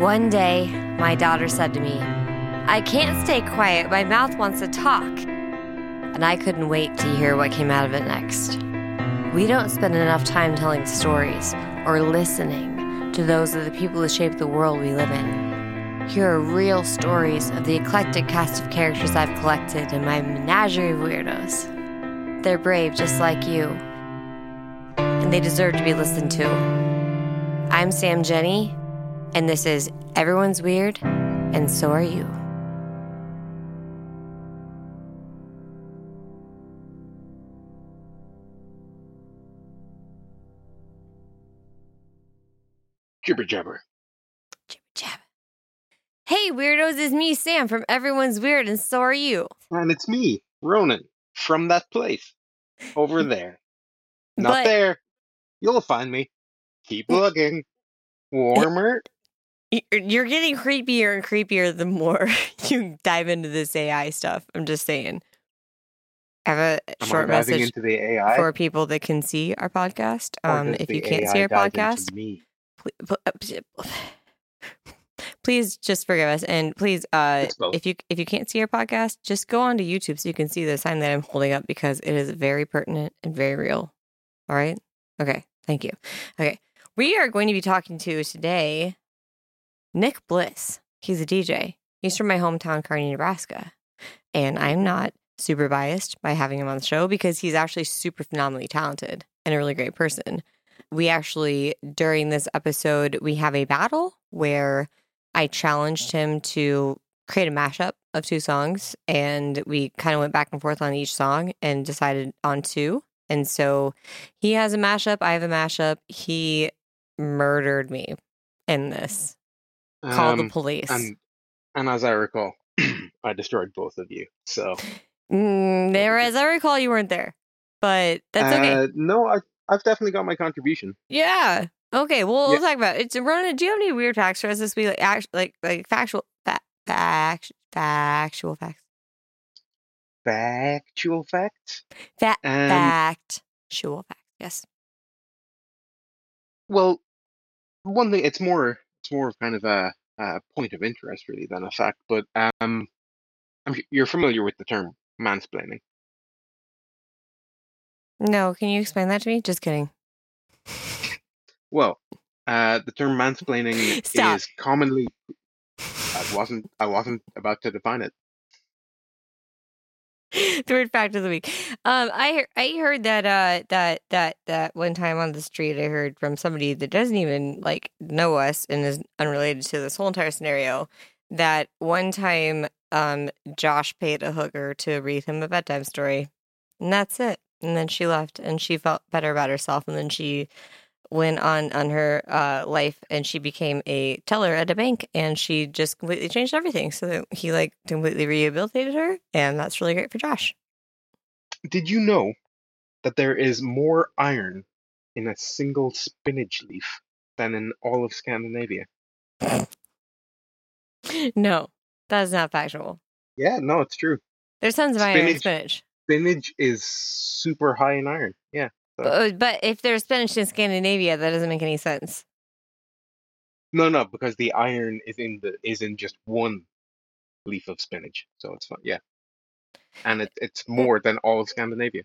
One day, my daughter said to me, I can't stay quiet. My mouth wants to talk. And I couldn't wait to hear what came out of it next. We don't spend enough time telling stories or listening to those of the people who shape the world we live in. Here are real stories of the eclectic cast of characters I've collected in my menagerie of weirdos. They're brave just like you, and they deserve to be listened to. I'm Sam Jenny, and this is Everyone's Weird, and so are you. Jibber jabber. Jibber jabber. Hey, weirdos, it's me, Sam from Everyone's Weird, and so are you. And it's me, Ronan, from that place. Over there. Not But- there. You'll find me. Keep looking. Warmer. You're getting creepier and creepier the more you dive into this AI stuff. I'm just saying. I have a Am short message into the AI? for people that can see our podcast. Um, if you can't AI see our podcast, me? please just forgive us and please uh if you if you can't see our podcast just go on to youtube so you can see the sign that i'm holding up because it is very pertinent and very real all right okay thank you okay we are going to be talking to today nick bliss he's a dj he's from my hometown kearney nebraska and i'm not super biased by having him on the show because he's actually super phenomenally talented and a really great person we actually during this episode we have a battle where I challenged him to create a mashup of two songs and we kind of went back and forth on each song and decided on two. And so he has a mashup, I have a mashup. He murdered me in this. Call the Um, police. and, and as I recall, I destroyed both of you. So Mm, there, as I recall, you weren't there, but that's okay. Uh, no, I, I've definitely got my contribution. Yeah. Okay. Well, we'll Yeah. talk about it. It's Rona. Do you have any weird facts for us this week? Like, act, like, like factual, fa- fact, factual facts, Factual facts. fa- Um, factual facts. Yes. Well, one thing it's more it's more of kind of a, a point of interest really than a fact. But um, I'm, you're familiar with the term mansplaining. No. Can you explain that to me? Just kidding. Well, uh, the term mansplaining Stop. is commonly. I wasn't. I wasn't about to define it. the weird fact of the week. Um, I I heard that uh that that that one time on the street I heard from somebody that doesn't even like know us and is unrelated to this whole entire scenario that one time um Josh paid a hooker to read him a bedtime story and that's it. And then she left and she felt better about herself and then she went on on her uh life and she became a teller at a bank and she just completely changed everything so that he like completely rehabilitated her and that's really great for josh Did you know that there is more iron in a single spinach leaf than in all of Scandinavia? no that is not factual Yeah, no, it's true. there's tons of iron in spinach Spinach is super high in iron. Yeah. But, but if there's spinach in scandinavia that doesn't make any sense. No, no, because the iron is in the is in just one leaf of spinach, so it's fine. Yeah, and it, it's more than all of Scandinavia.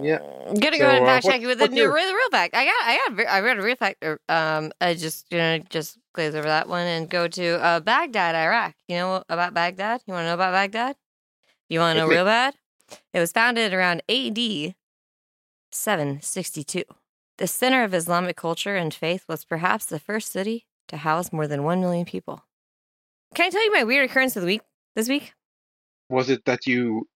yeah I'm gonna So, go ahead and uh, fact what- check you with the what's new real, real fact. I got i got a i read a real fact er, um i just gonna just glaze over that one and go to uh baghdad iraq. You know about baghdad? You want to know about baghdad? You want to know real bad it was founded around ad 762 the center of islamic culture and faith was perhaps the first city to house more than 1 million people can i tell you my weird occurrence of the week this week Was it that you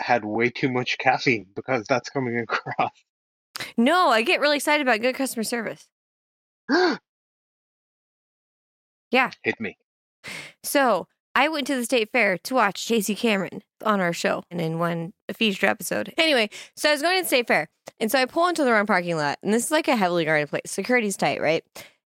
had way too much caffeine? Because that's coming across. no i get really excited about good customer service Yeah. Hit me. So I went to the state fair to watch Casey Cameron on our show and in one featured episode. Anyway, so I was going to state fair. And so I pull into the wrong parking lot. And this is like a heavily guarded place. Security's tight, right?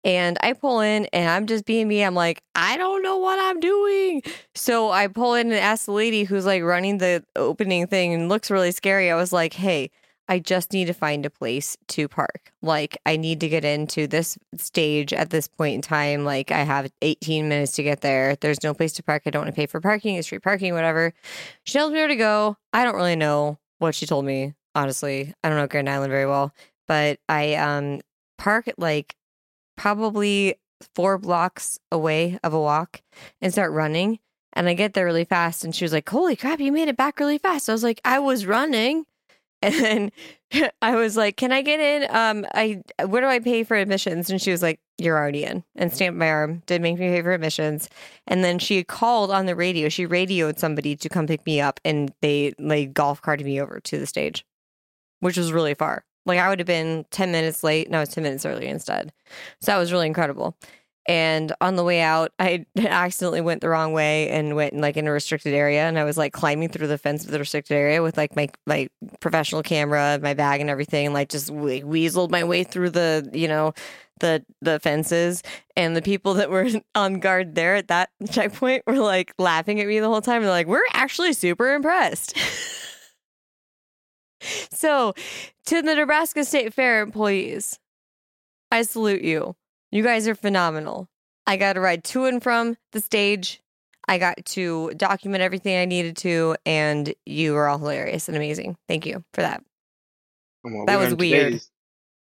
And I pull in and I'm just being me. I'm like, I don't know what I'm doing. So I pull in and ask the lady who's like running the opening thing and looks really scary. I was like, hey, I just need to find a place to park. Like, I need to get into this stage at this point in time. Like, I have 18 minutes to get there. There's no place to park. I don't want to pay for parking, it's street parking, whatever. She tells me where to go. I don't really know what she told me, honestly. I don't know Grand Island very well, but I um park like probably four blocks away of a walk and start running. And I get there really fast. And she was like, Holy crap, you made it back really fast. I was like, I was running. And then I was like, Can I get in? Um, I where do I pay for admissions? And she was like, You're already in. And stamped my arm, did make me pay for admissions. And then she called on the radio. She radioed somebody to come pick me up and they like golf carted me over to the stage, which was really far. Like I would have been 10 minutes late and I was 10 minutes early instead. So that was really incredible. And on the way out, I accidentally went the wrong way and went like in a restricted area. And I was like climbing through the fence of the restricted area with like my my professional camera, my bag, and everything. And like just we- weaseled my way through the you know the the fences. And the people that were on guard there at that checkpoint were like laughing at me the whole time. They're like, "We're actually super impressed." so, to the Nebraska State Fair employees, I salute you. You guys are phenomenal. I got to ride to and from the stage. I got to document everything I needed to, and you were all hilarious and amazing. Thank you for that. And what That we was weird.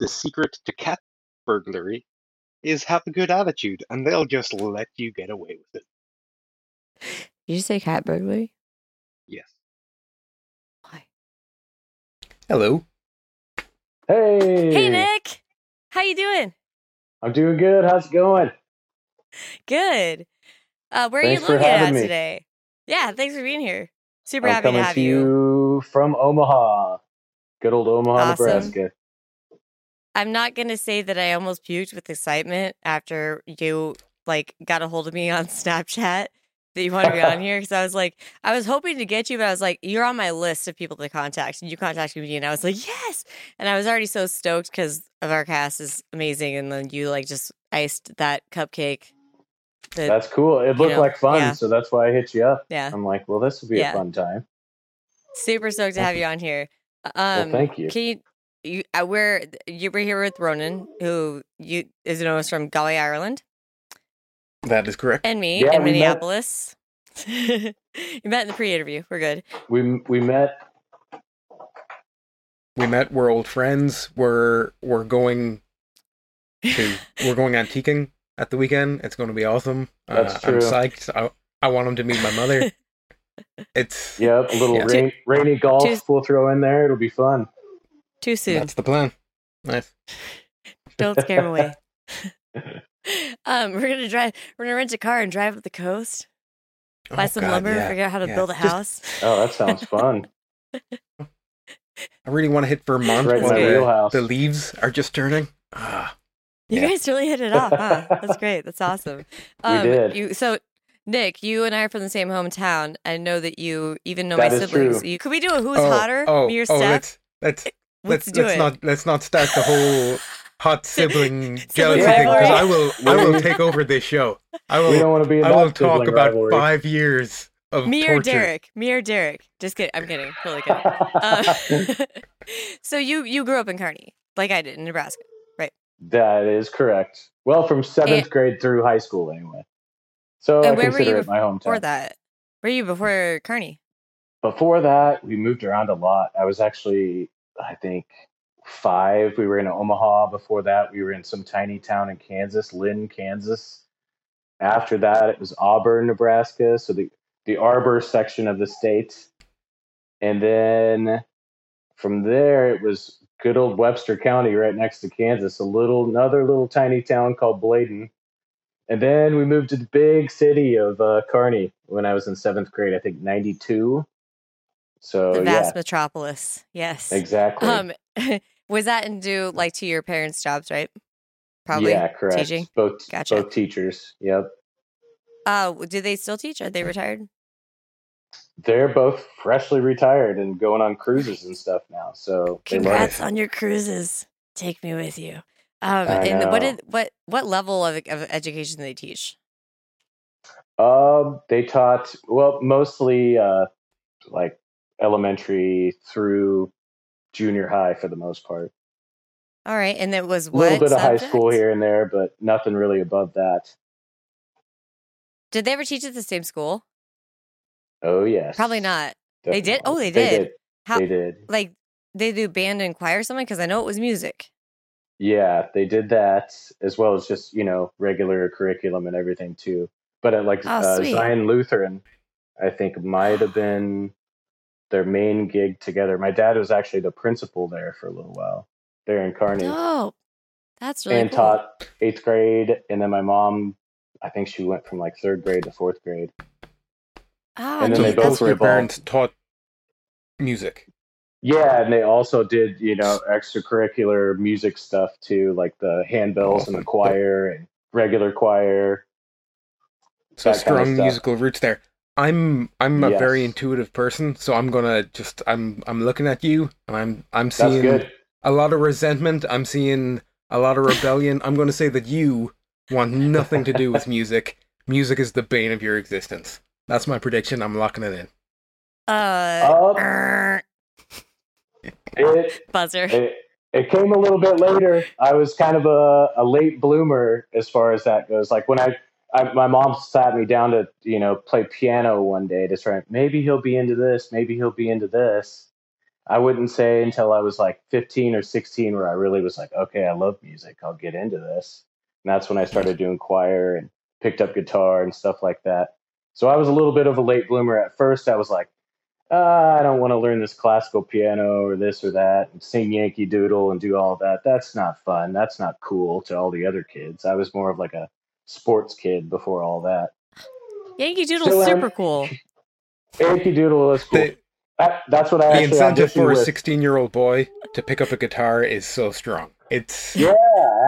The secret to cat burglary is have a good attitude, and they'll just let you get away with it. Did you say cat burglary? Yes. Why? Hello. Hey. Hey, Nick. How you doing? I'm doing good. How's it going? Good. Uh, where Thanks are you looking at me. today? Yeah, thanks for being here. Super I'm happy to have to you. you from Omaha. Good old Omaha, Awesome. Nebraska. I'm not gonna say that I almost puked with excitement after you like got a hold of me on Snapchat that you want to be on here because I was like, I was hoping to get you, but I was like, you're on my list of people to contact, and you contacted me, and I was like, yes, and I was already so stoked because of our cast is amazing, and then you like just iced that cupcake. That, That's cool. It looked know, like fun, yeah. so that's why I hit you up. yeah, I'm like, well, this will be Yeah. a fun time. super stoked to have you on here. Um, Well, thank you. Can you? You, uh, we're you were here with Ronan, who you is known as from Galway, Ireland. That is correct. and me Yeah, in we met- Minneapolis. you met in the pre-interview. We're good. We we met. We met. We're old friends. We're we're going to we're going antiquing at the weekend. It's going to be awesome. That's uh, I'm psyched. I I want him to meet my mother. It's Yep, a little Yeah. rain, rainy golf Tues- we'll throw in there. It'll be fun. Too soon. that's the plan. Nice. Don't scare him away. Um, we're gonna drive. We're gonna rent a car and drive up the coast. Buy Oh, some God, lumber. yeah, Figure out how to yeah. build a Just- house. Oh, that sounds fun. I really want to hit Vermont right in where my the, wheelhouse. the leaves are just turning. Ah, You Yeah. guys really hit it off. Huh? That's great. That's awesome. We Um, did. You so. Nick, you and I are from the same hometown. I know that you even know That my siblings. You, could we do a who's oh, hotter? Oh, Me or oh, Steph? let's let's Let's, let's do let's it. not let's not start the whole hot sibling Sibling jealousy thing because I will I will take over this show. I we will don't want to be in I that will talk sibling about rivalry. five years of Me torture. or Derek? Me or Derek? Just kidding. I'm kidding. Totally kidding. Uh, so you you grew up in Kearney, like I did in Nebraska. Right? That is correct. Well, from seventh And- grade through high school, anyway. So I where were consider you it my hometown. Before that, were you before Kearney? Before that, we moved around a lot. I was actually, I think, five. We were in Omaha. Before that, we were in some tiny town in Kansas, Lynn, Kansas. After that, it was Auburn, Nebraska. So the, the Arbor section of the state. And then from there, it was good old Webster County right next to Kansas, a little, another little tiny town called Bladen. And then we moved to the big city of uh, Kearney when I was in seventh grade, I think 92. So, the Oh, yeah, vast metropolis. Yes. exactly. Um, was that in due like to your parents' jobs, right? Probably. yeah, correct. teaching? Both, Gotcha. both teachers. Yep. Uh, do they still teach? Are they retired? They're both freshly retired and going on cruises and stuff now. So, they. Congrats on your cruises. Take me with you. Um, and what did what what level of, of education do they teach? Um, they taught well, mostly uh, like elementary through junior high for the most part. All right, and it was A little bit of high school here and there, but nothing really above that. Did they ever teach at the same school? Oh yes, Probably not. They did? Oh, they They did. did. How They did. like they do band and choir or something? Because I know it was music. Yeah, they did that as well as just you know regular curriculum and everything too. But at like Oh, uh. Zion Lutheran, I think might have been their main gig together. My dad was actually the principal there for a little while there in Kearney, Oh, that's really and cool. taught eighth grade. And then my mom, I think she went from like third grade to fourth grade. Oh, and then so they both both your parents taught music. Yeah, and they also did you know extracurricular music stuff too, like the handbells and the choir and regular choir. So That kind of strong musical roots there. I'm I'm a very intuitive person, so I'm gonna just I'm I'm looking at you and I'm I'm seeing a lot of resentment. I'm seeing a lot of rebellion. I'm gonna say that you want nothing to do with music. Music is the bane of your existence. That's my prediction. I'm locking it in. Uh, er, It, buzzer. it it came a little bit later. I was kind of a, a late bloomer as far as that goes. Like when I, I my mom sat me down to you know play piano one day to try. Maybe he'll be into this. Maybe he'll be into this. I wouldn't say until I was like 15 or 16 where I really was like, okay, I love music. I'll get into this. And that's when I started doing choir and picked up guitar and stuff like that. So I was a little bit of a late bloomer at first. I was like, uh, I don't want to learn this classical piano or this or that and sing Yankee Doodle and do all that. That's not fun. That's not cool to all the other kids. I was more of like a sports kid before all that. Yankee Doodle's Still am- um, super cool. Yankee Doodle is cool. The, That, that's what I the actually incentive for a 16 year old boy to pick up a guitar is so strong. It's Yeah,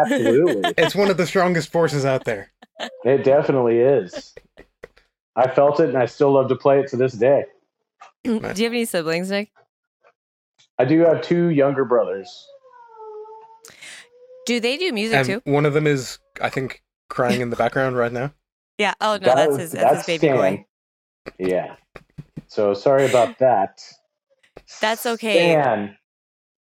absolutely. it's one of the strongest forces out there. it definitely is. I felt it and I still love to play it to this day. Do you have any siblings, Nick? I do have two younger brothers. Do they do music And too? one of them is, I think, crying in the background right now. Yeah. Oh no, That that's was- his. That's, his baby Stan. boy. Yeah. So sorry about that. That's okay. Stan. I might have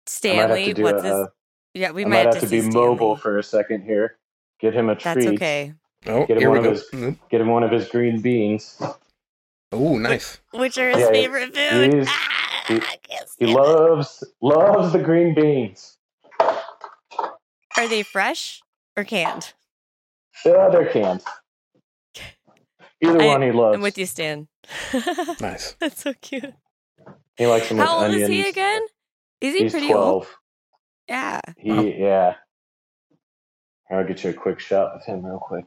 Stanley, what's a, his? uh, Yeah, we I might, might have to be see mobile Stanley. for a second here. Get him a treat. That's okay. Oh, Get him here we one go. of his- Mm. Get him one of his green beans. Oh, nice. Which are his Yeah, favorite food? Ah, he- I can't He it. loves loves the green beans. Are they fresh or canned? Yeah, they're canned. Either I- one he loves. I'm with you, Stan. Nice. That's so cute. He likes them with How old onions. is he again? Is he He's pretty twelve. old? Yeah. He Wow. yeah. I'll get you a quick shot with him real quick.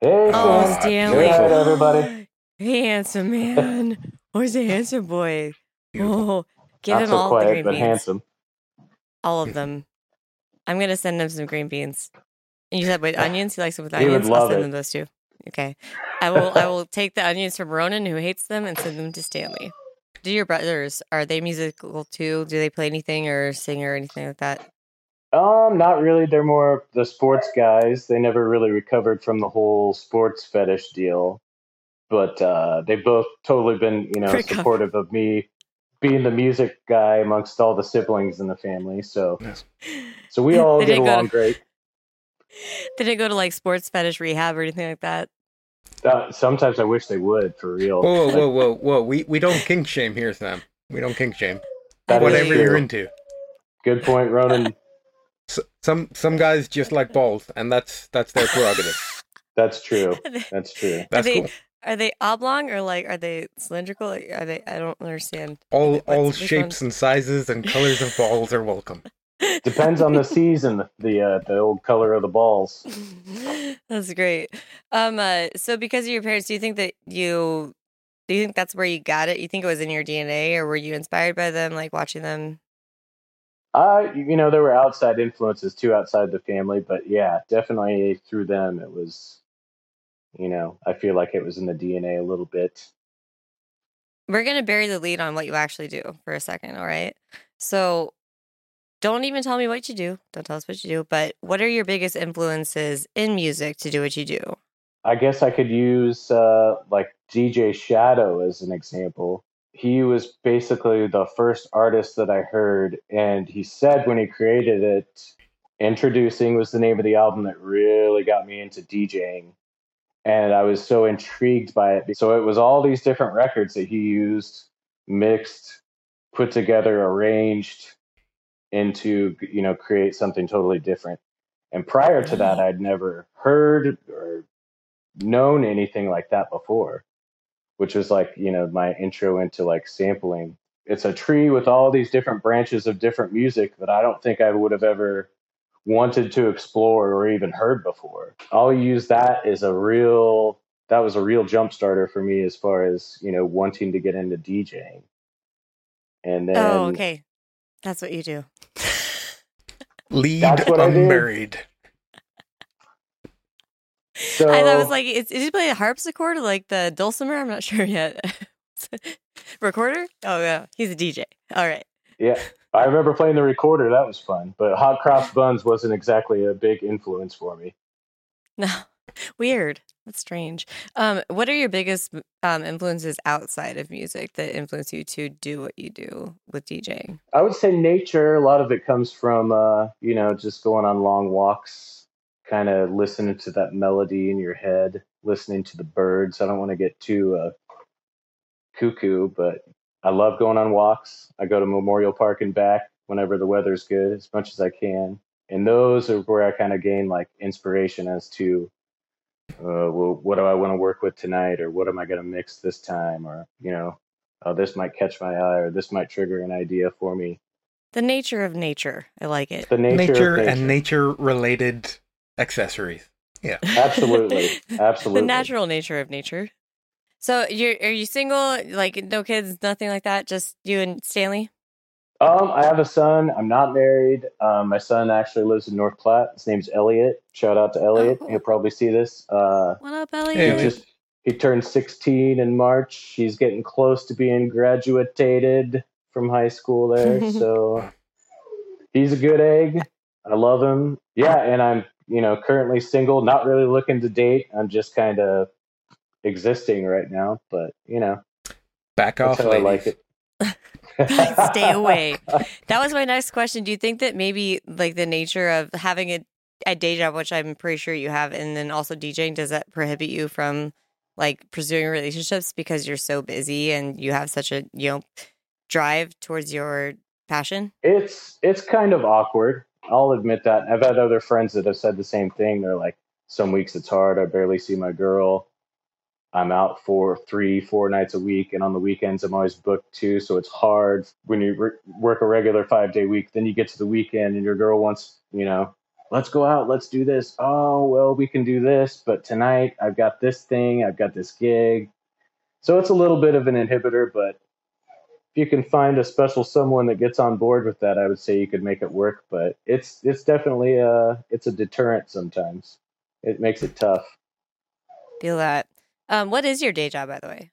Hey, Oh, Stan. Stanley. Good everybody. Hey, handsome man. Where's the handsome boy? Beautiful. Oh, give Not him so all the quiet, green but beans. handsome. All of them. I'm gonna send him some green beans. And you said with onions? He likes it with He would onions. I'll send it. them those too. Okay. I will. I will take the onions from Ronan, who hates them, and send them to Stanley. Do your brothers are they musical too? Do they play anything or sing or anything like that? Um, not really. They're more the sports guys. They never really recovered from the whole sports fetish deal. But uh, they've both totally been, you know, Recover. supportive of me being the music guy amongst all the siblings in the family. So, Nice. so we all They get along to- great. Did it go to like sports fetish rehab or anything like that? Uh, sometimes I wish they would for real. Whoa, whoa, whoa, whoa, whoa. We we don't kink shame here, Sam. We don't kink shame. I That is Whatever you're into. Good point, Ronan. S- some some guys just like balls, and that's that's their prerogative. That's true. They, That's true. That's they- cool. are they oblong or like are they cylindrical? Are they? I don't understand. All What's- all which shapes and sizes and colors of balls are welcome. Depends on the season. The uh, the old color of the balls. That's great. Um, uh, so because of your parents, do you think that you do you think that's where you got it? You think it was in your DNA, or were you inspired by them, like watching them? Uh, you know, there were outside influences too outside the family, but yeah, definitely through them, it was, you know, I feel like it was in the DNA a little bit. We're gonna bury the lead on what you actually do for a second, all right? So, don't even tell me what you do. Don't tell us what you do. But what are your biggest influences in music to do what you do? I guess I could use uh, like DJ Shadow as an example. he was basically the first artist that I heard. And he said when he created it, Introducing was the name of the album that really got me into DJing. And I was so intrigued by it. So it was all these different records that he used, mixed, put together, arranged into, you know, create something totally different. And prior to that, mm. I'd never heard or known anything like that before, which was like, you know, my intro into like sampling. It's a tree with all these different branches of different music that I don't think I would have ever wanted to explore or even heard before. I'll use that as a real that was a real jump starter for me as far as, you know, wanting to get into DJing. And oh, then Oh, okay. That's what you do. Lead That's I did. unmarried. so I, I was like, is, is he playing a harpsichord or like the dulcimer? I'm not sure yet. Recorder? Oh, yeah. He's a DJ. All right. Yeah, I remember playing the recorder. That was fun. But hot cross buns wasn't exactly a big influence for me. No, weird. That's strange. Um, what are your biggest um, influences outside of music that influence you to do what you do with DJing? I would say nature. A lot of it comes from, uh, you know, just going on long walks, kind of listening to that melody in your head, listening to the birds. I don't want to get too uh, cuckoo, but I love going on walks. I go to Memorial Park and back whenever the weather's good, as much as I can. And those are where I kind of gain like inspiration as to, uh, well, what do I want to work with tonight, or what am I going to mix this time, or you know, oh, this might catch my eye, or this might trigger an idea for me. The nature of nature. I like it. The nature, Nature, of nature. and nature related accessories. Yeah, absolutely, absolutely. the natural nature of nature. So you're are you single? Like no kids, nothing like that. Just you and Stanley. Um, I have a son. I'm not married. Um, my son actually lives in North Platte. His name's Elliot. Shout out to Elliot. cool. He'll probably see this. Uh, What up, Elliot? Hey, he Elliot. just he turned 16 in March. He's getting close to being graduated from high school there. so he's a good egg. I love him. Yeah, and I'm you know currently single. Not really looking to date. I'm just kind of existing right now. But you know Back that's off, how I like it. Stay away. That was my next question. Do you think that maybe like the nature of having a, a day job, which I'm pretty sure you have, and then also DJing, does that prohibit you from like pursuing relationships because you're so busy and you have such a you know drive towards your passion? It's it's kind of awkward. I'll admit that. I've had other friends that have said the same thing. They're like, some weeks it's hard. I barely see my girl. I'm out for three, four nights a week, and on the weekends I'm always booked too. So it's hard when you re- work a regular five day week. Then you get to the weekend, and your girl wants, you know, let's go out, let's do this. Oh well, we can do this, but tonight I've got this thing, I've got this gig. So it's a little bit of an inhibitor, but if you can find a special someone that gets on board with that, I would say you could make it work. But it's it's definitely a it's a deterrent sometimes. It makes it tough. Feel that. Um, what is your day job, by the way?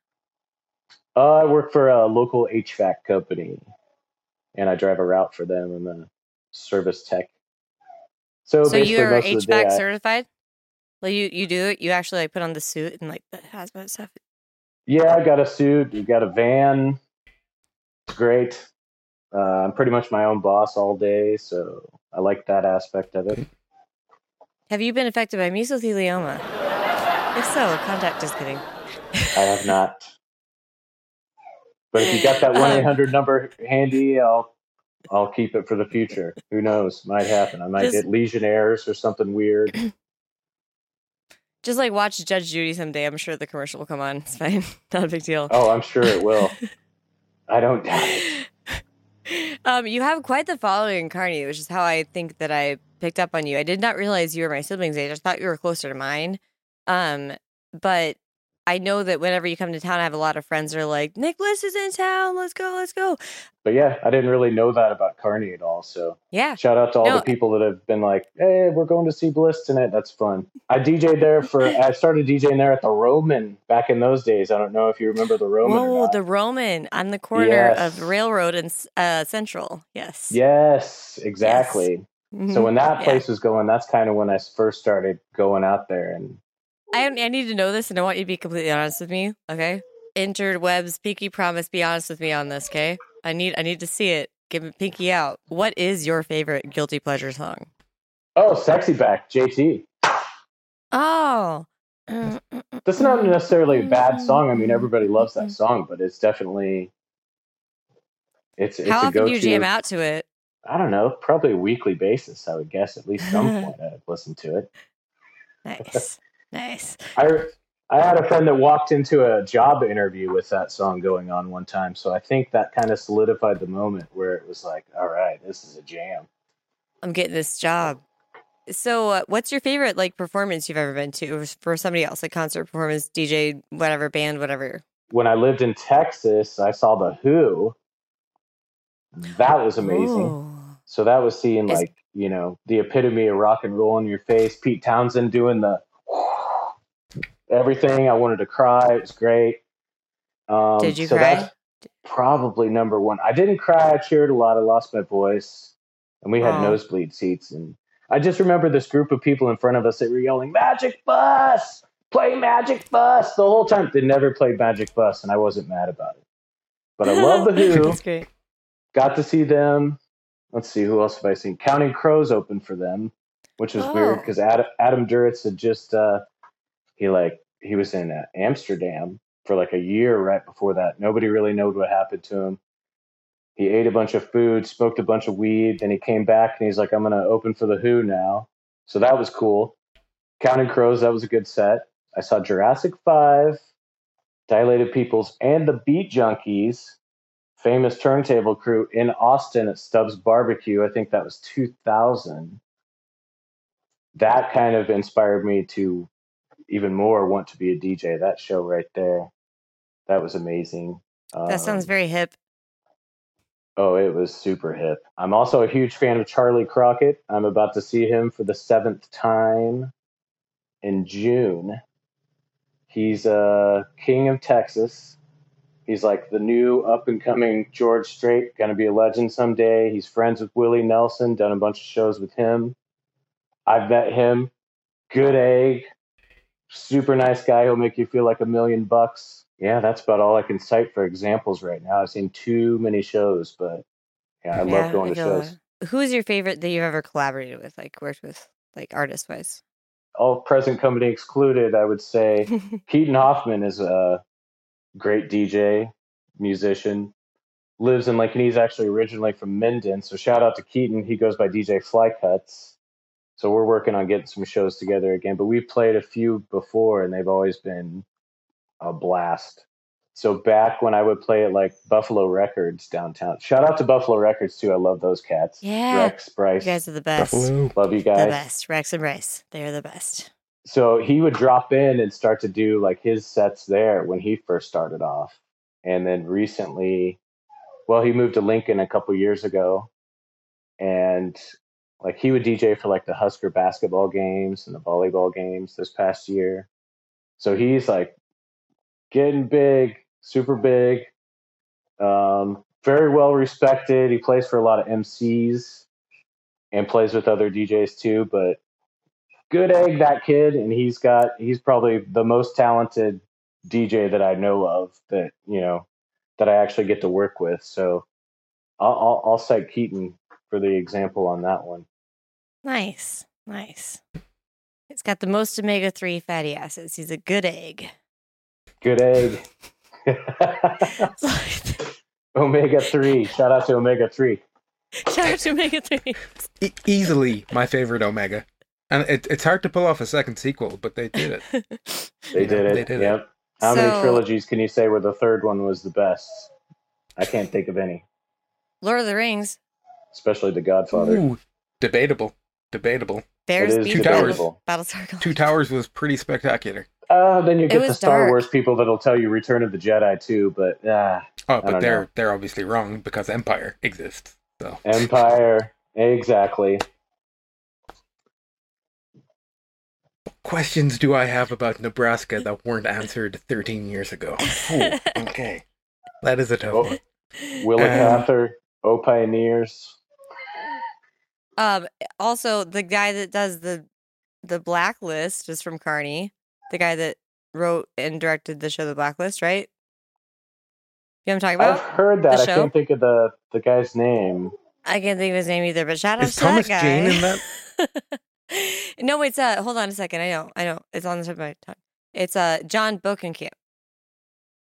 Uh, I work for a local HVAC company, and I drive a route for them. I'm a service tech. So, So you're HVAC I- certified? Like you, you do it. You actually like put on the suit and like the hazmat stuff. yeah, I got a suit. You got a van. It's great. Uh, I'm pretty much my own boss all day, so I like that aspect of it. Have you been affected by mesothelioma? If so, contact. Just kidding. I have not. But if you got that Um, one eight hundred number handy, I'll I'll keep it for the future. Who knows? Might happen. I might Just- get legionnaires or something weird. Just like watch Judge Judy someday. I'm sure the commercial will come on. It's fine. Not a big deal. Oh, I'm sure it will. I don't doubt it. um, you have quite the following, Kearney, which is how I think that I picked up on you. I did not realize you were my siblings' age. I thought you were closer to mine. Um, but I know that whenever you come to town, I have a lot of friends that are like, Nicholas is in town. Let's go. Let's go. But yeah, I didn't really know that about Kearney at all. So Yeah. shout out to all No, the people that have been like, "Hey, we're going to see Bliss tonight. That's fun." I DJ'd there for. I started DJing there at the Roman back in those days. I don't know if you remember the Roman. not. the Roman on the corner Yes. of Railroad and uh, Central. Yes. Yes, exactly. Mhm. So when that Yeah. place was going, that's kind of when I first started going out there. And I, I need to know this, and I want you to be completely honest with me. Okay, interwebs, Pinky promise, be honest with me on this, okay? I need I need to see it. Give it Pinky out. What is your favorite guilty pleasure song? Oh, sexy back, JT. Oh. That's not necessarily a bad song. I mean, everybody loves that song, but it's definitely it's it's How a often do go-to. you jam out to it? I don't know, probably a weekly basis. I would guess at least some point I'd listen to it. Nice. Nice. I I had a friend that walked into a job interview with that song going on one time, so I think that kind of solidified the moment where it was like, all right, this is a jam. I'm getting this job. So, uh, what's your favorite like performance you've ever been to for somebody else, like concert performance, DJ, whatever, band, whatever? When I lived in Texas, I saw the Who. That was amazing. Ooh. So that was seeing Is- like, you know, the epitome of rock and roll in your face. Pete Townshend doing the everything. I wanted to cry. It was great. Um, Did you so cry? probably number one. I didn't cry. I cheered a lot. I lost my voice, and we had Aw. nosebleed seats. And I just remember this group of people in front of us that were yelling, "Magic Bus! Play Magic Bus!" the whole time. They never played Magic Bus, and I wasn't mad about it. But I love the Who That's great. got to see them. Let's see who else have I seen. Counting Crows opened for them, which was weird Oh. because Adam, Adam Duritz had just uh, he like he was in uh, Amsterdam for like a year right before that. Nobody really knew what happened to him. He ate a bunch of food, smoked a bunch of weed, then he came back and he's like, "I'm gonna open for the Who now." So that was cool. Counting Crows, that was a good set. I saw Jurassic Five, Dilated Peoples, and the Beat Junkies famous turntable crew in Austin at Stubbs Barbecue. I think that was 2000. That kind of inspired me to even more want to be a DJ. That show right there, that was amazing. That sounds Um, very hip. Oh, it was super hip. I'm also a huge fan of Charley Crockett. I'm about to see him for the seventh time in June. He's uh, king of Texas. He's like the new up and coming George Strait, going to be a legend someday. He's friends with Willie Nelson, done a bunch of shows with him. I've met him. Good egg. Super nice guy. who'll make you feel like a million bucks. Yeah, that's about all I can cite for examples right now. I've seen too many shows, but yeah, I love going to shows. that. Who is your favorite that you've ever collaborated with, like worked with, like artist wise? All present company excluded, I would say Keaton Hoffman is a great DJ, musician, lives in like, and he's actually originally from Minden. So shout out to Keaton. He goes by DJ Flycuts. So we're working on getting some shows together again. But we've played a few before, and they've always been a blast. So back when I would play at like Buffalo Records downtown. Shout out to Buffalo Records too. I love those cats. Yeah. Rex, Bryce, you guys are the best. Buffalo. love you guys. The best. Rex and Bryce. They're the best. so he would drop in and start to do like his sets there when he first started off and then recently well he moved to lincoln a couple years ago and like he would dj for like the husker basketball games and the volleyball games this past year. So he's like getting big super big um, very well respected. He plays for a lot of mcs and plays with other djs too but good egg that kid and he's got he's probably the most talented dj that i know of that you know that i actually get to work with. So i'll i'll, I'll cite keaton for the example on that one Nice. Nice. It's got the most omega 3 fatty acids. He's a good egg. good egg omega 3 shout out to omega 3 Shout out to omega 3. E- easily my favorite Omega. And it, it's hard to pull off a second sequel, but they did it. they You know, did it They did it. yep how many trilogies can you say where the third one was the best i can't think of any Lord of the Rings. Especially the godfather Ooh, debatable. Debatable. Bears is Two Battle- Towers. Battlestar Two Towers was pretty spectacular. Uh, then you get the Star dark. Wars people that'll tell you Return of the Jedi too, but ah, Oh, but they're know. they're obviously wrong because Empire exists. So Empire, exactly. questions do I have about Nebraska that weren't answered 13 years ago? Ooh, okay. That is a tough Oh. one. Willa Um, Cather, O Pioneers. Um, also, the guy that does the the Blacklist is from Kearney. The guy that wrote and directed the show The Blacklist, right? You know what I'm talking about? I've heard that. the I show? can't think of the the guy's name. I can't think of his name either, but shout out Is to Thomas that guy. Jane in that? no, it's uh hold on a second. I know, I know. It's on the tip of my tongue. It's uh Jon Bokenkamp.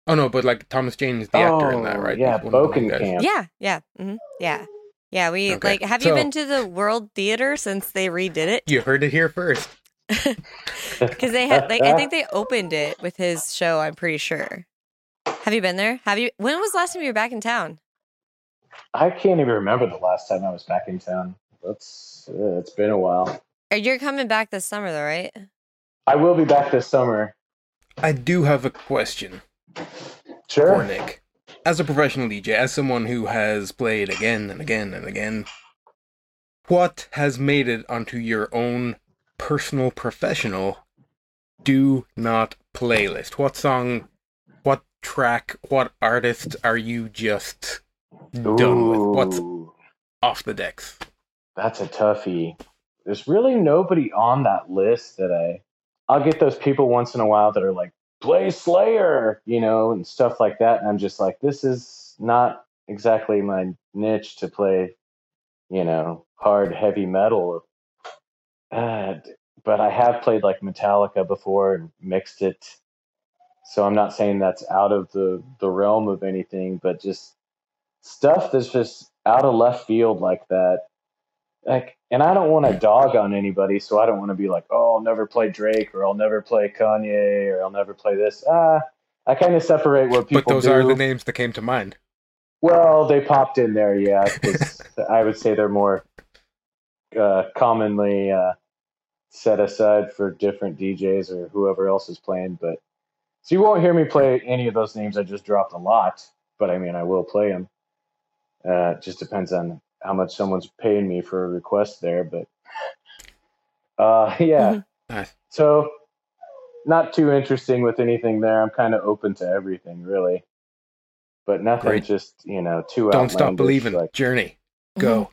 Oh no, but like Thomas Jane is the actor in that, Oh, right? Yeah, He's one of the main guys. Bokenkamp. Yeah, yeah, hmm yeah, yeah. We Okay. like. Have you been to the World Theater since they redid it? You heard it here first. Because they had, like, I think they opened it with his show. I'm pretty sure. Have you been there? Have you? When was the last time you were back in town? I can't even remember the last time I was back in town. That's uh, it's been a while. Or You're coming back this summer, though, right? I will be back this summer. I do have a question for Sure. Nick. As a professional DJ, as someone who has played again and again and again, what has made it onto your own personal professional do not playlist? What song, what track, what artist are you just done with? What's off the decks? that's a toughie. There's really nobody on that list that I. I'll get those people once in a while that are like, play Slayer, you know, and stuff like that. And I'm just like, this is not exactly my niche to play, you know, hard, heavy metal. Uh, but I have played like Metallica before and mixed it. So I'm not saying that's out of the, the realm of anything, but just stuff that's just out of left field like that. Like, and I don't want to dog on anybody, so I don't want to be like, oh, I'll never play Drake or I'll never play Kanye or I'll never play this. Ah, I kind of separate what people But those do. are the names that came to mind. Well, they popped in there, yeah. I would say they're more uh, commonly uh, set aside for different DJs or whoever else is playing. But so you won't hear me play any of those names I just dropped a lot. But I mean, I will play them. Uh, it just depends on how much someone's paying me for a request there. But uh, yeah, Mhm. Nice. so not too interesting with anything there. I'm kind of open to everything, really. But nothing Great. just you know too. Don't stop believing. Like, Journey. Go.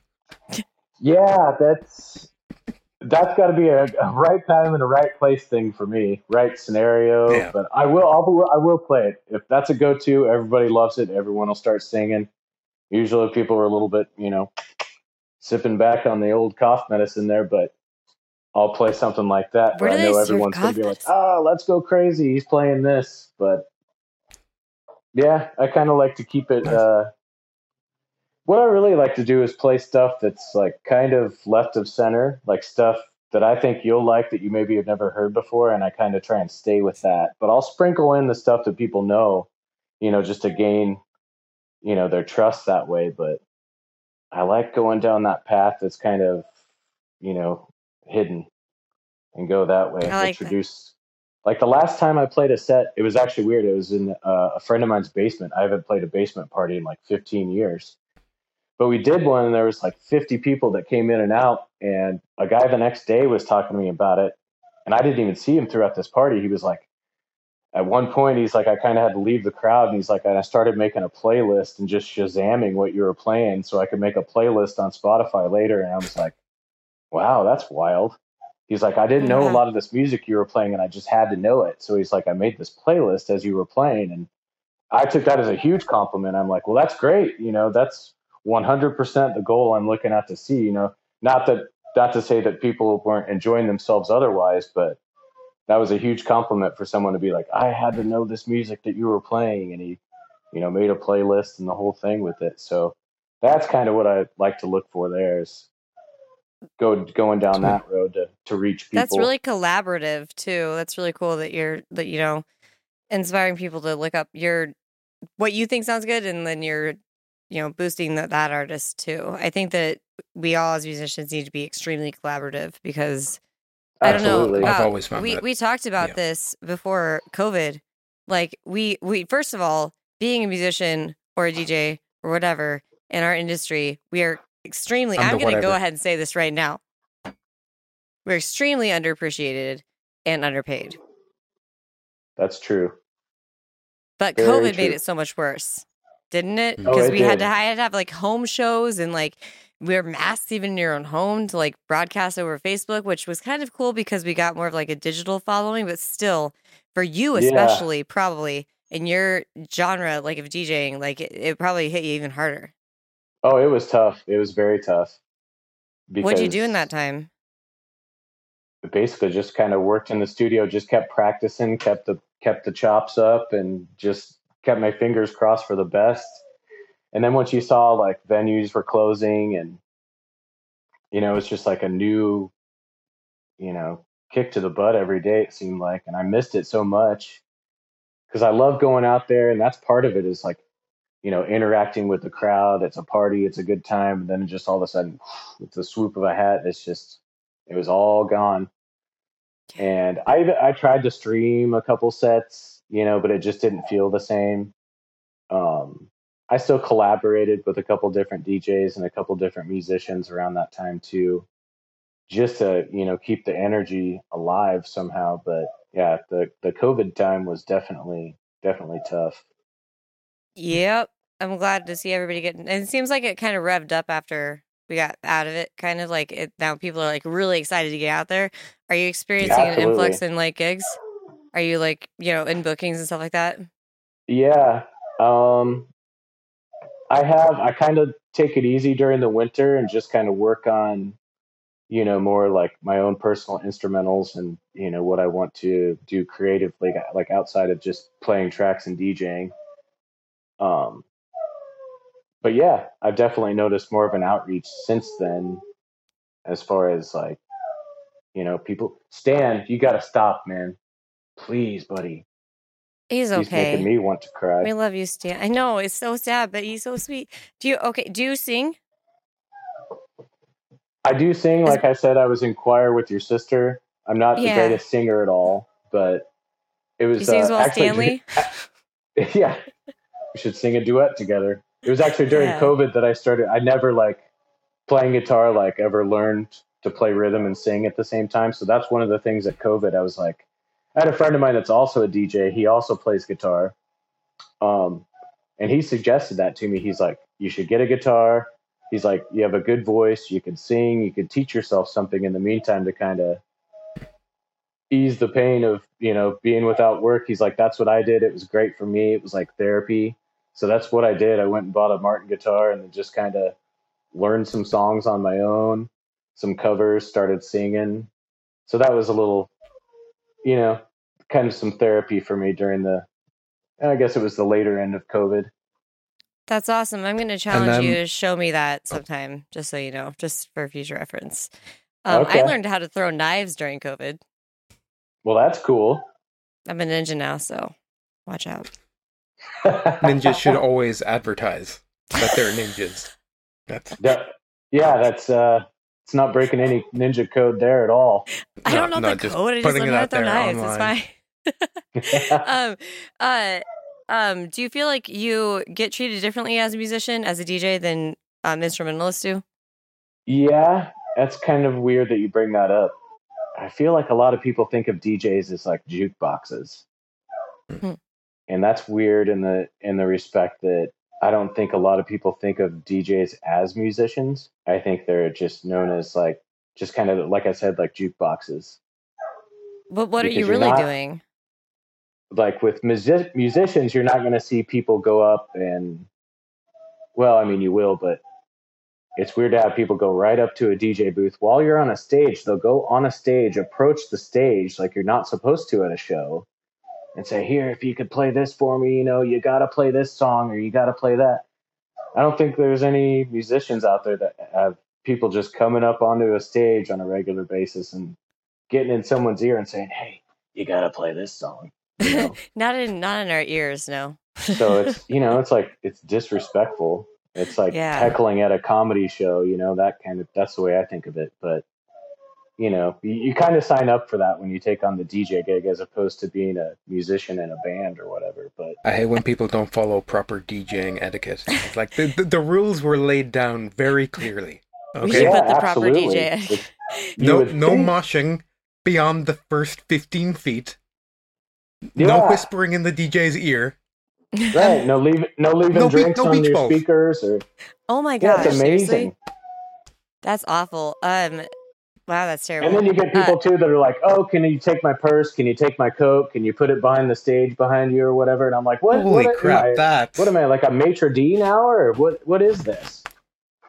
yeah, that's that's got to be a, a right time and a right place thing for me, right scenario. Yeah. But I will, I'll, I will play it if that's a go-to. Everybody loves it. Everyone will start singing. Usually, people are a little bit, you know, sipping back on the old cough medicine there, but. I'll play something like that Where I know everyone's going to be like, medicine? "Oh, let's go crazy! He's playing this." But yeah, I kind of like to keep it. Uh, what I really like to do is play stuff that's like kind of left of center, like stuff that I think you'll like that you maybe have never heard before, and I kind of try and stay with that. But I'll sprinkle in the stuff that people know, you know, just to gain, you know, their trust that way. But I like going down that path that's kind of, you know, hidden, and go that way. Like that. Introduce. Like the last time I played a set, it was actually weird. It was in uh, a friend of mine's basement. I haven't played a basement party in like 15 years. But we did one, and there was like 50 people that came in and out. And a guy the next day was talking to me about it, and I didn't even see him throughout this party. He was like, at one point, he's like, I kind of had to leave the crowd, and he's like, and I started making a playlist and just shazamming what you were playing, so I could make a playlist on Spotify later. And I was like, wow, that's wild. He's like, I didn't know a lot of this music you were playing, and I just had to know it. So he's like, I made this playlist as you were playing, and I took that as a huge compliment. I'm like, well, that's great. You know, that's 100% the goal I'm looking at to see. You know, not that not to say that people weren't enjoying themselves otherwise, but that was a huge compliment for someone to be like, I had to know this music that you were playing, and he, you know, made a playlist and the whole thing with it. So that's kind of what I like to look for. There is go going down that road to to reach people. That's really collaborative too. That's really cool that you're that you know inspiring people to look up your what you think sounds good, and then you're you know boosting that that artist too. I think that we all as musicians need to be extremely collaborative because I don't know. Absolutely. I've uh, always found we that. we talked about Yeah. this before COVID. Like we we first of all, being a musician or a DJ or whatever in our industry, we are extremely. I'm I'm, going to go ahead and say this right now. We're extremely underappreciated and underpaid. That's true. But Very COVID true. made it so much worse, didn't it? Mm. Oh, Because it we had did. to, I had to have like home shows and like we were masked even in your own home to like broadcast over Facebook, which was kind of cool because we got more of like a digital following, but still for you Yeah. especially, probably in your genre, like of DJing, like it, it probably hit you even harder. Oh, it was tough. It was very tough. What'd you do in that time? Basically, just kind of worked in the studio, just kept practicing, kept the kept the chops up, and just kept my fingers crossed for the best. And then once you saw like venues were closing, and you know, it's just like a new, you know, kick to the butt every day. It seemed like, and I missed it so much because I love going out there, and that's part of it. Is like you know, interacting with the crowd. It's a party, it's a good time. And then just all of a sudden, with the swoop of a hat, it's just, it was all gone. And I, I tried to stream a couple sets, you know, but it just didn't feel the same. Um, I still collaborated with a couple different DJs and a couple different musicians around that time too, just to, you know, keep the energy alive somehow. But yeah, the, the COVID time was definitely, definitely tough. Yep. I'm glad to see everybody getting. And it seems like it kind of revved up after we got out of it. Kind of like it now. People are like really excited to get out there. Are you experiencing an influx in like gigs? Are you like you know in bookings and stuff like that? Yeah. Um, I have, I kind of take it easy during the winter and just kind of work on, you know, more like my own personal instrumentals and, you know, what I want to do creatively, like outside of just playing tracks and DJing. Um, but yeah, I've definitely noticed more of an outreach since then as far as like, you know, people, Stan, you got to stop, man. Please, buddy. He's okay. He's making me want to cry. We love you, Stan. I know it's so sad, but he's so sweet. Do you okay? Do you sing? I do sing, like I said, I was in choir with your sister. I'm not Yeah. the greatest singer at all, but it was uh, well actually Stanley. yeah. We should sing a duet together. It was actually during Yeah. COVID that I started. I never like playing guitar, like ever learned to play rhythm and sing at the same time. So that's one of the things at COVID. I was like, I had a friend of mine that's also a DJ. He also plays guitar. Um, and he suggested that to me. He's like, you should get a guitar. He's like, you have a good voice. You can sing. You could teach yourself something in the meantime to kind of ease the pain of, you know, being without work. He's like, that's what I did. It was great for me. It was like therapy. So that's what I did. I went and bought a Martin guitar and just kind of learned some songs on my own, some covers, started singing. So that was a little, you know, kind of some therapy for me during the, and I guess it was the later end of COVID. That's awesome. I'm going to challenge you to show me that sometime, just so you know, just for future reference. Um, I learned how to throw knives during COVID. Well, that's cool. I'm a ninja now, so watch out. Ninjas should always advertise that they're ninjas. That's yeah, that's, uh, it's not breaking any ninja code there at all. I don't know no, the just code. I just putting learned it how to out throw there knives. online. It's fine. um, uh, um, do you feel like you get treated differently as a musician, as a DJ, than um, instrumentalists do? Yeah, that's kind of weird that you bring that up. I feel like a lot of people think of DJs as like jukeboxes. Hmm. And that's weird in the in the respect that I don't think a lot of people think of DJs as musicians. I think they're just known as like just kind of like I said like jukeboxes. But what are Because you you're really not- doing? Like with music- musicians, you're not going to see people go up and well, I mean you will, but it's weird to have people go right up to a DJ booth while you're on a stage. They'll go on a stage, approach the stage like you're not supposed to at a show, and say, "Here, if you could play this for me, you know, you got to play this song or you got to play that." I don't think there's any musicians out there that have people just coming up onto a stage on a regular basis and getting in someone's ear and saying, "Hey, you got to play this song." You know? not in not in our ears, no. so it's you know it's like it's disrespectful it's like Yeah. heckling at a comedy show you know that kind of that's the way i think of it but you know you, you kind of sign up for that when you take on the dj gig as opposed to being a musician in a band or whatever but I hate when people don't follow proper DJing etiquette. It's like the, the, the rules were laid down very clearly. Okay, Yeah, put the proper absolutely. DJ. No no think- moshing beyond the first fifteen feet. No whispering in the DJ's ear. right no leave no leaving No beach- drinks no on your balls. speakers or oh my yeah gosh, it's amazing seriously? That's awful. Um, Wow, that's terrible. And then you get Uh, people too that are like, "Oh, can you take my purse? Can you take my coat? Can you put it behind the stage behind you or whatever?" And I'm like, "What? Holy what crap! Am I, that what am I like a maitre d now, or what? What is this?"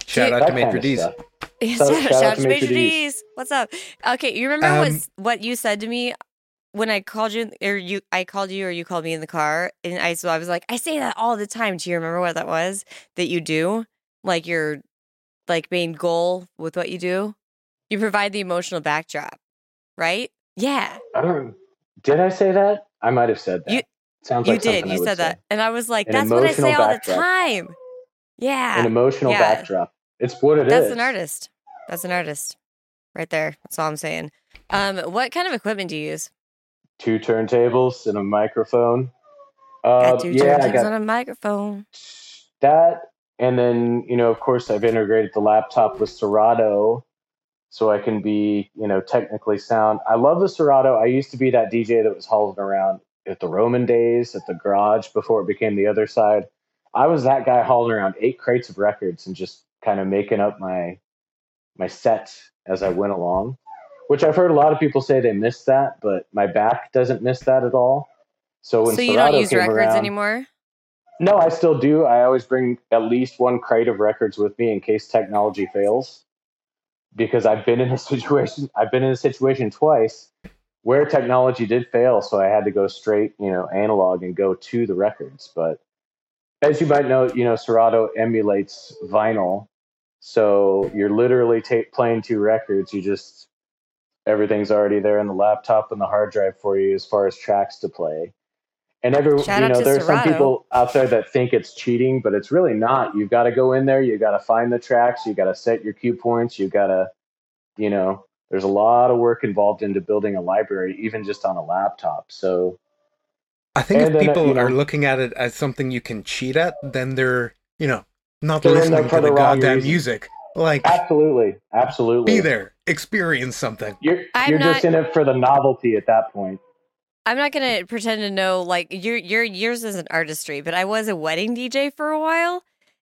shout out to kind Maitre D's. Shout- out out to to Maitre Major D's. D's. What's up? Okay, you remember Um, what what you said to me when I called you, or you I called you, or you called me in the car, and I so I was like, I say that all the time. Do you remember what that was that you do? Like your like main goal with what you do? You provide the emotional backdrop, right? Yeah, I don't. Did I say that? I might have said that. You- Sounds you like did. You would said say. that, and I was like, An that's what I say emotional all the time. Yeah, An emotional yeah. backdrop. It's what it is. That's an artist. That's an artist, right there. That's all I'm saying. Um, what kind of equipment do you use? Two turntables and a microphone. Got Uh, two yeah, I turntables got on a microphone. that, and then you know, of course, I've integrated the laptop with Serato, so I can be you know technically sound. I love the Serato. I used to be that DJ that was hauling around at the Roman days at the garage before it became the other side. I was that guy hauling around eight crates of records and just kind of making up my my set as I went along. Which I've heard a lot of people say they miss that, but my back doesn't miss that at all. So when So you Serato don't use records around, anymore? no, I still do. I always bring at least one crate of records with me in case technology fails. Because I've been in a situation I've been in a situation twice where technology did fail, so I had to go straight, you know, analog and go to the records. But as you might know, you know, Serato emulates vinyl. So you're literally ta- playing two records. You just everything's already there in the laptop and the hard drive for you as far as tracks to play. And every Shout you know, there's some people out there that think it's cheating, but it's really not. You've got to go in there, you got to find the tracks, you got to set your cue points, you got to, you know, there's a lot of work involved into building a library, even just on a laptop. So I think And if then, people you know- are looking at it as something you can cheat at, then they're, you know, not They're in there listening to the the goddamn reason. music. Like, absolutely, absolutely, be there, experience something. You're you're just not- in it for the novelty at that point. I'm not gonna pretend to know like your your yours is an artistry, but I was a wedding DJ for a while,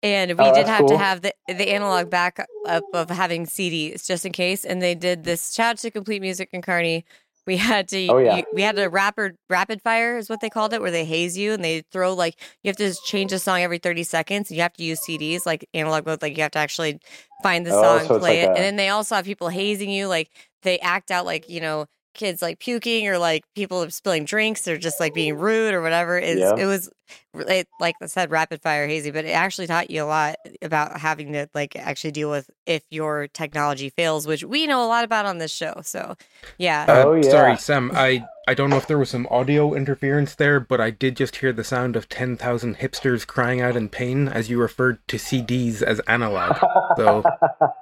and we Oh, did have to have the the analog backup of having CDs just in case. And they did this shout to Complete Music and Kearney. We had to Oh, yeah. we had a rapid rapid fire is what they called it, where they haze you and they throw like you have to change a song every 30 seconds. And you have to use CDs like analog mode, like you have to actually find the Oh, song, so play like it, and then they also have people hazing you, like they act out like you know kids like puking or like people spilling drinks or just like being rude or whatever is Yeah. it was it, like I said rapid fire hazy but it actually taught you a lot about having to like actually deal with if your technology fails which we know a lot about on this show so yeah Uh, Oh, yeah. Sorry, Sam. I, I don't know if there was some audio interference there, but I did just hear the sound of 10,000 hipsters crying out in pain as you referred to CDs as analog. So,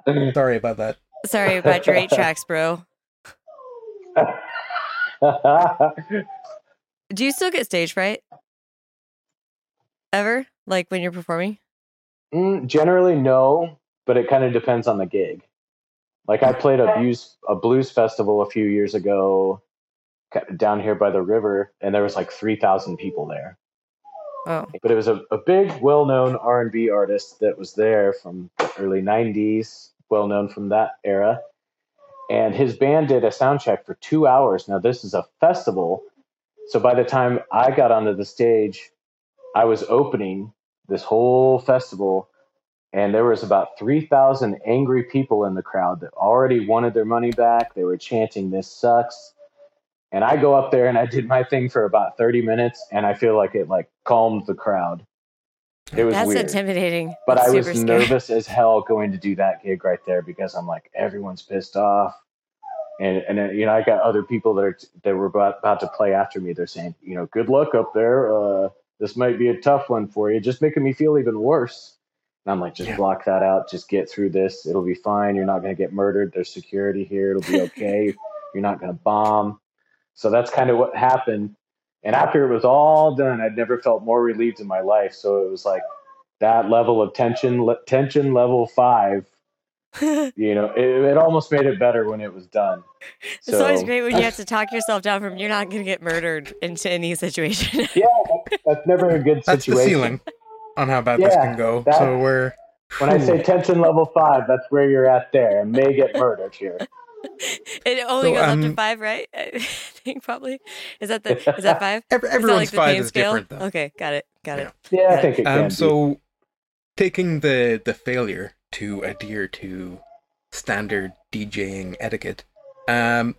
sorry about that. sorry about your eight tracks bro do you still get stage fright ever like when you're performing Mm, generally, no, but it kind of depends on the gig. Like I played a blues a blues festival a few years ago down here by the river, and there was like three thousand people there. oh But it was a, a big, well known R and B artist that was there from the early '90s, well known from that era. And his band did a sound check for two hours. Now this is a festival, so by the time I got onto the stage, I was opening this whole festival and there was about 3000 angry people in the crowd that already wanted their money back. They were chanting this sucks. And i go up there and i did my thing for about 30 minutes and i feel like it like calmed the crowd it was that's weird. intimidating. But That's i was scary. nervous as hell going to do that gig right there because i'm like everyone's pissed off. And and uh, you know i got other people that are that were about, about to play after me. They're saying you know good luck up there. Uh this might be a tough one for you. Just making me feel even worse. And i'm like just Yeah. block that out. Just get through this. It'll be fine. You're not going to get murdered. There's security here. It'll be okay. You're not going to bomb. So that's kind of what happened and after it was all done i'd never felt more relieved in my life so it was like that level of tension le- tension level five you know it, it almost made it better when it was done So, It's always great when you have to talk yourself down from you're not going to get murdered into any situation. yeah that, that's never a good That's the situation ceiling on how bad this can go. that- so we're. when i say tension level five that's where you're at there and may get murdered here It only So, goes up to um, five, right? I think probably. Is that the is that five? Every, Is that everyone's like the five pain is scale? different though. Okay, got it. Got it. Yeah, I think it can Um, be. so taking the the failure to adhere to standard DJing etiquette, um,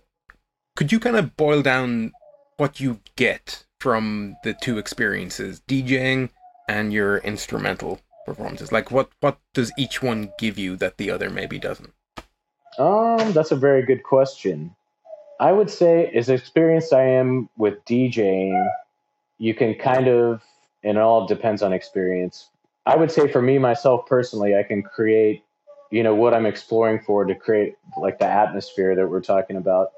could you kind of boil down what you get from the two experiences, DJing and your instrumental performances? Like, what what does each one give you that the other maybe doesn't? Um, that's a very good question. I would say, as experienced I am with DJing, you can kind of, and it all depends on experience. I would say for me, myself personally, I can create, you know, what I'm exploring for to create like the atmosphere that we're talking about.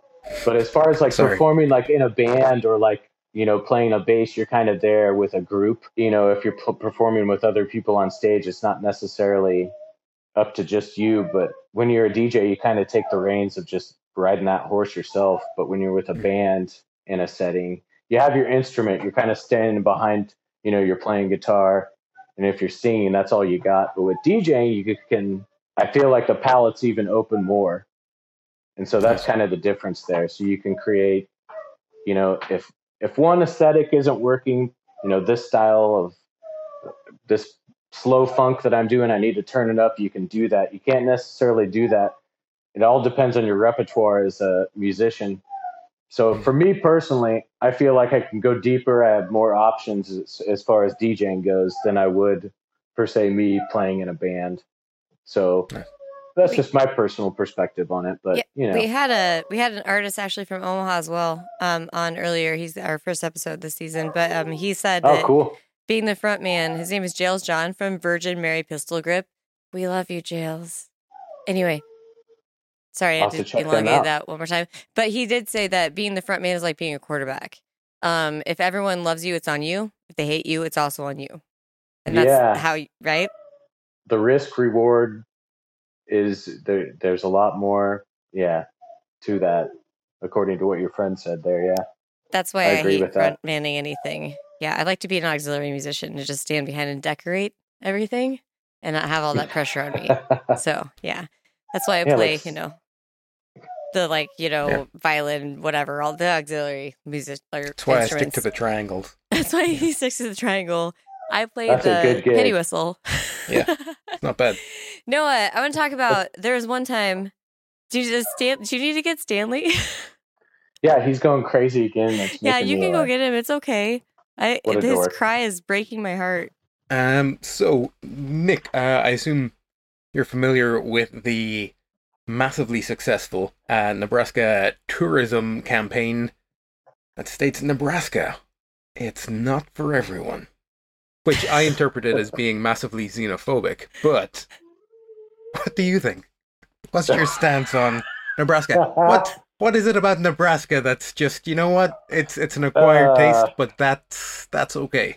But as far as like Sorry. performing like in a band or like, you know, playing a bass, you're kind of there with a group. You know, if you're p- performing with other people on stage, it's not necessarily up to just you. But when you're a DJ, you kind of take the reins of just riding that horse yourself. But when you're with a Mhm. band in a setting, you have your instrument. You're kind of standing behind, you know, you're playing guitar. And if you're singing, that's all you got. But with DJing, you can, I feel like the palette's even open more. And so that's kind of the difference there. So you can create, you know, if, if one aesthetic isn't working, you know, this style of this slow funk that I'm doing, I need to turn it up. You can do that. You can't necessarily do that. It all depends on your repertoire as a musician. So for me personally, I feel like I can go deeper. I have more options as, as far as DJing goes than I would per se me playing in a band. So that's We- just my personal perspective on it. But Yeah, you know, We had a we had an artist actually from Omaha as well um, on earlier. He's our first episode this season, but um, he said oh that cool. Being the front man, his name is Jails John from Virgin Mary Pistol Grip. We love you, Jails. Anyway, sorry, I I'll had to to elongate that one more time. But he did say that being the front man is like being a quarterback. Um, if everyone loves you, it's on you. If they hate you, it's also on you. And that's Yeah. how you, right? The risk reward is there. There's a lot more, yeah, to that, according to what your friend said there. Yeah. That's why I I, agree hate with that. front manning anything. Yeah, I like to be an auxiliary musician to just stand behind and decorate everything and not have all that pressure on me. So yeah, that's why I Yeah, play. let's- You know, the like you know Yeah. violin, whatever, all the auxiliary music or That's why I stick to the triangles. That's why he sticks to the triangle. I play That's the penny whistle. Yeah. It's not bad. Noah, uh, I want to talk about. There was one time. Do you just Stan? Do you need to get Stanley? yeah, he's going crazy again. Yeah, you can go get him. It's okay. I his dork. cry is breaking my heart. Um, so Nick, uh, I assume you're familiar with the massively successful uh, Nebraska tourism campaign that states Nebraska, it's not for everyone, which I interpreted as being massively xenophobic. But what do you think? What's your stance on Nebraska? What what is it about Nebraska that's just you know what? It's it's an acquired Uh, taste, but that's that's okay.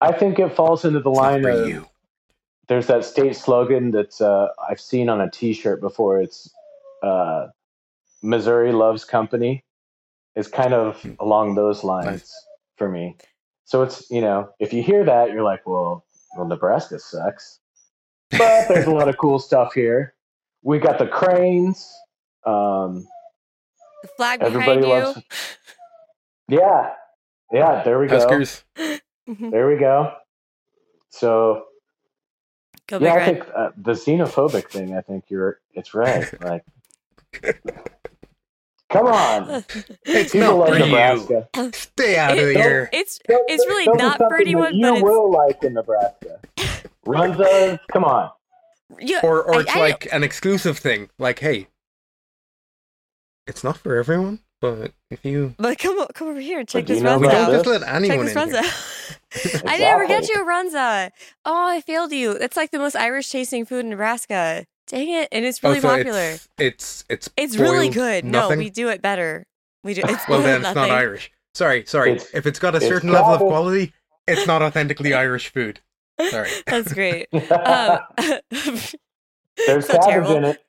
I think it falls into the It's line of you. there's that state slogan that's uh, I've seen on a T-shirt before. It's uh, Missouri loves company. It's kind of Hmm. along those lines for me. So it's you know if you hear that you're like, well, well, Nebraska sucks, but there's a lot of cool stuff here. We got the cranes. Um, The flag Everybody behind you. loves- yeah, yeah. There we go. Huskers. Mhm. There we go. So Go big yeah, I red. think uh, the xenophobic thing. I think you're. It's right. Like, come on, It's people not love for you. Stay out of here. It's it's really not for something that anyone, You but it's will like in Nebraska. Runza, come on. yeah. Or or I- it's I- like an exclusive thing. Like, hey, it's not for everyone, but if you But come o- come over here and check do this you know we Runza don't out. just let this? Check anyone this in here. Runza. I never get you a Runza. Oh, I failed you. It's like the most Irish tasting food in Nebraska. Dang it! And it's really Oh, so popular. It's it's it's, It's really boiled good. Nothing? No, we do it better. We do. It's well, boiled then it's nothing. not Irish. Sorry, sorry. It's- if it's got a it's certain level of gathered- quality, it's not authentically Irish food. Sorry. That's great. Um, There's so cabbage terrible. in it.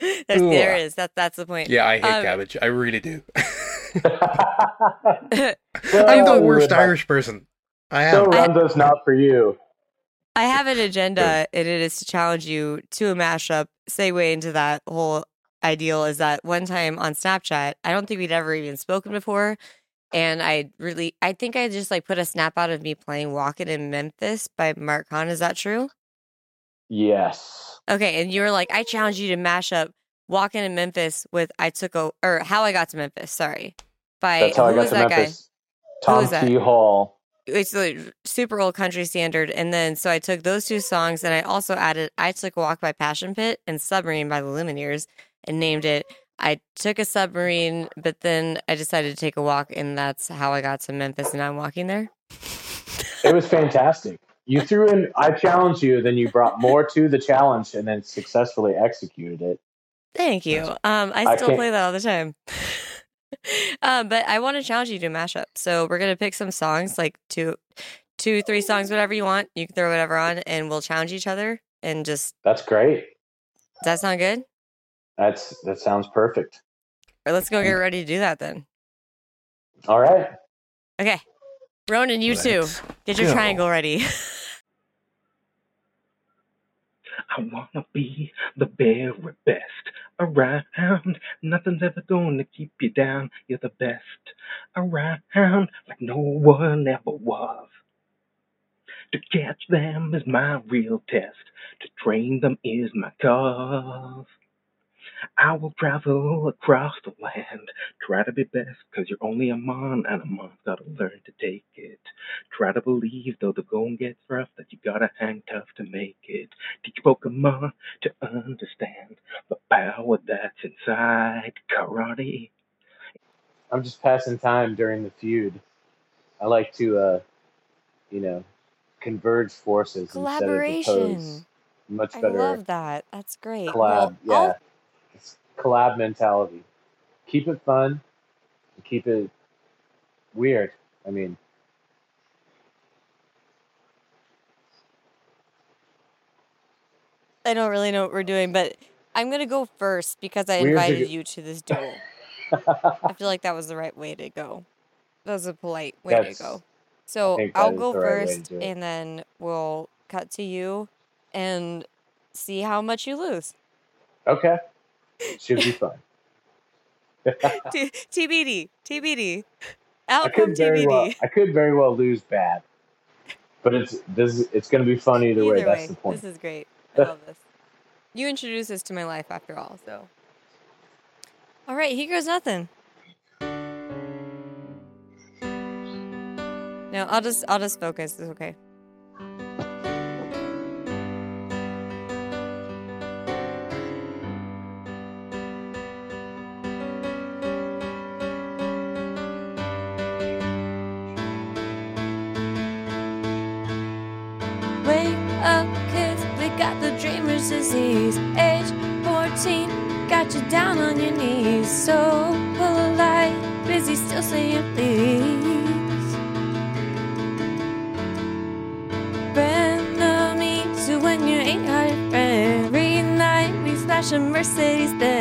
There's, there Ugh. That that's the point. Yeah, I hate Um, cabbage. I really do. I'm the worst Irish person. I So am. I- Runza's not for you. I have an agenda, and it is to challenge you to a mashup, segue into that whole ideal is that one time on Snapchat, I don't think we'd ever even spoken before. And I really, I think I just like put a snap out of me playing Walkin' in Memphis by Marc Cohn. Is that true? Yes. Okay. And you were like, I challenge you to mash up Walkin' in Memphis with I Took a, or How I Got to Memphis. Sorry. By, That's how I who got was to that Memphis. Who Tom? Key Hall. it's a super old country standard. And then so I took those two songs and I also added I Took a Walk by Passion Pit and Submarine by the Lumineers and named it I Took a Submarine, but then I decided to take a walk and that's how I got to Memphis and I'm walking there. It was fantastic. You threw in, I challenged you, then you brought more to the challenge and then successfully executed it. Thank you. Um, I I still can't- play that all the time. um, but I want to challenge you to a mashup. So we're gonna pick some songs, like two, two, three songs, whatever you want. You can throw whatever on, and we'll challenge each other. And just That's great. does that sound good? That's that sounds perfect. Or let's go get ready to do that then. All right. Okay. Ronan, you too. Get your go. triangle ready. I wanna be the very best around. Nothing's ever gonna keep you down. You're the best around, like no one ever was. To catch them is my real test. To train them is my cause. I will travel across the land. Try to be best, cause you're only a mon, and a mon's gotta learn to take it. Try to believe, though the going gets rough, that you gotta hang tough to make it. Teach Pokemon to understand the power that's inside karate. I'm just passing time during the feud. I like to, uh, you know, converge forces instead of oppose. Collaboration. Much better. I better love that. That's great. collab. Well, yeah, I'll- it's collab mentality. Keep it fun. and Keep it weird. I mean, I don't really know what we're doing, but I'm gonna go first because I Weird invited go- you to this duel. I feel like that was the right way to go. That was a polite way That's- to go. So I'll go right first, and then we'll cut to you and see how much you lose. okay, should be fun. T- TBD, TBD, I outcome very TBD. well. I could very well lose bad, but it's this. It's going to be fun either, way. That's the point. This is great. I love this. You introduced this to my life after all, so. All right, here goes nothing. No, I'll just I'll just focus. It's okay. Dreamer's disease. Age 14, got you down on your knees. So polite, busy still saying please. Frenemies, when you ain't got a friend. We smash a Mercedes then.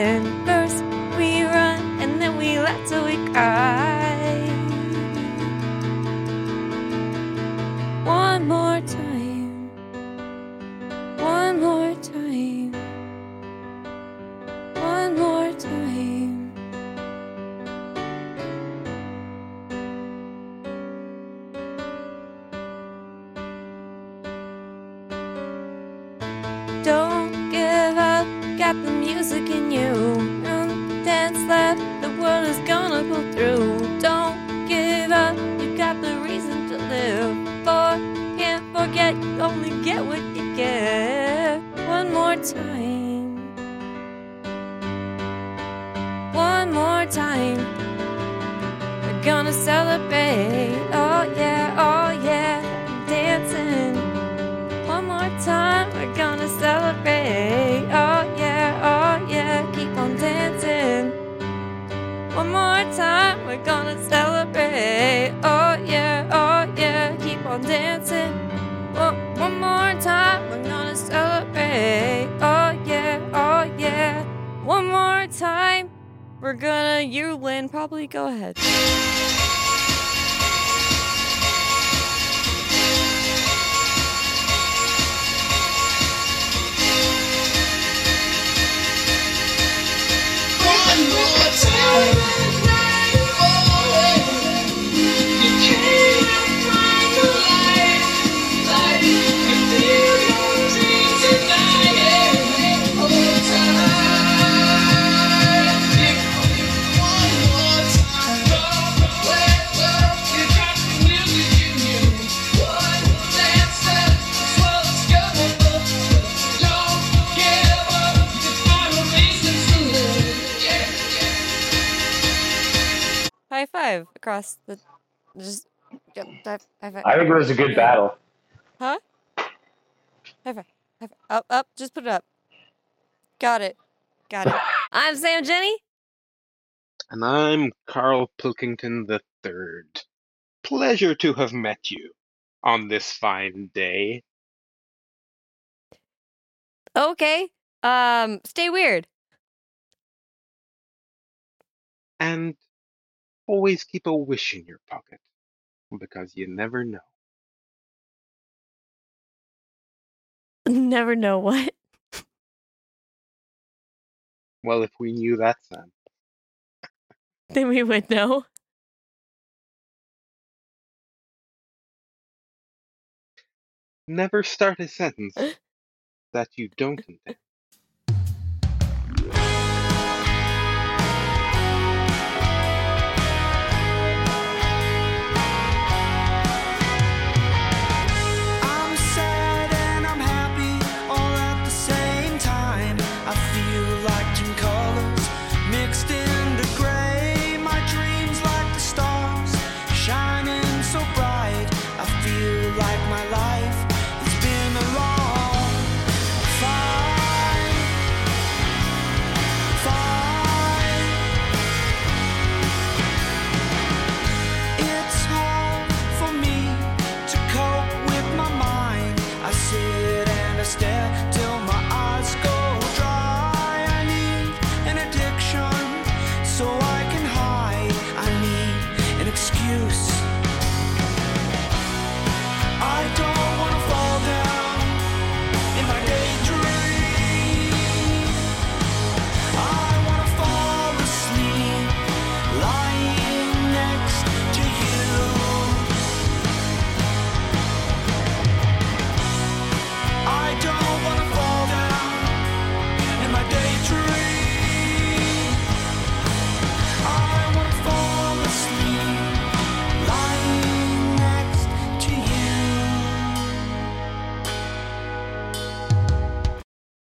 We're gonna. You, Lynn, probably go ahead. High five across the. Just. Yep, high, high five. I think it was a good battle. Huh? High five. High five. Up, up. Just put it up. Got it. Got it. I'm Sam Jenny. And I'm Carl Pilkington the Third. Pleasure to have met you on this fine day. Okay. Um, stay weird. And always keep a wish in your pocket. Because you never know. Never know what. Well, if we knew that, Sam. Then we would know. Never start a sentence that you don't intend.